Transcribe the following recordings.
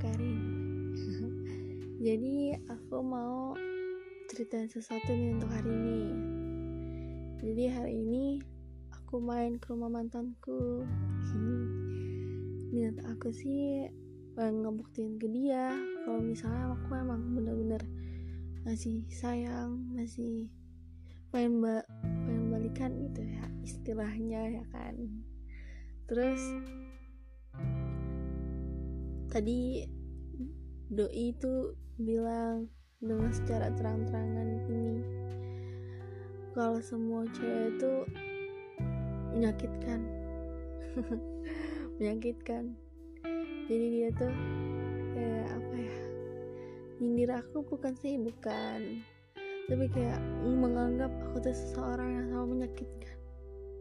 Karin Jadi aku mau cerita sesuatu nih untuk hari ini. Jadi hari ini aku main ke rumah mantanku. Niat aku sih ngebuktiin ke dia kalau misalnya aku emang bener-bener masih sayang masih pengen ba pengen balikan gitu ya istilahnya ya kan. Terus tadi doi itu bilang dengan secara terang-terangan ini. Kalau semua cewek itu menyakitkan. Menyakitkan. Jadi dia tuh kayak apa ya? Nyindir aku bukan sih bukan. Tapi kayak menganggap aku tuh seseorang yang sama menyakitkan.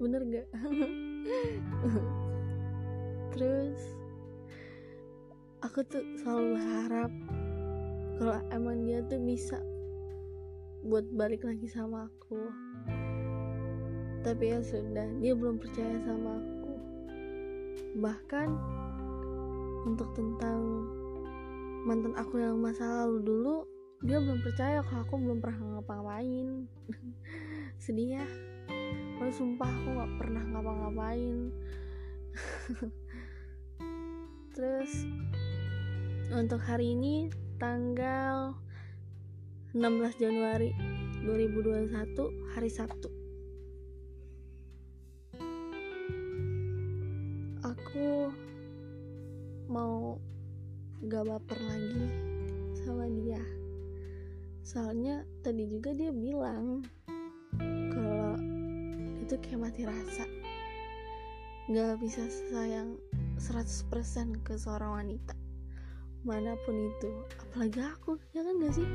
Bener gak aku tuh selalu berharap kalau emang dia tuh bisa buat balik lagi sama aku. Tapi ya sudah dia belum percaya sama aku. Bahkan untuk tentang mantan aku yang masa lalu dulu dia belum percaya kalau aku belum pernah ngapa-ngapain. Sedih ya. Kalau sumpah aku nggak pernah ngapa-ngapain. Terus untuk hari ini tanggal 16 Januari 2021 hari Sabtu. Aku mau gak baper lagi sama dia. Soalnya tadi juga dia bilang kalau itu kayak mati rasa. Gak bisa sayang 100% ke seorang wanita mana pun itu. Apalagi aku ya kan gak sih?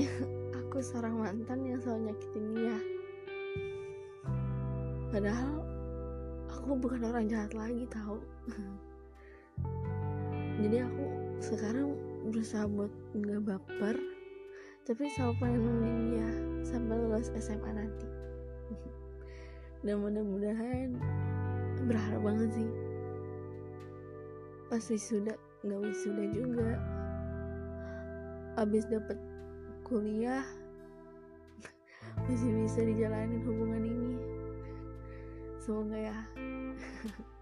Aku seorang mantan yang selalu nyakitin dia. Padahal aku bukan orang jahat lagi tahu? Jadi aku sekarang berusaha buat nggak baper tapi selalu pengen nemenin dia sampai lulus SMA nanti. Dan mudah-mudahan berharap banget sih. Pas wisuda nggak wisuda juga. Abis dapet kuliah masih bisa dijalanin hubungan ini. Semoga ya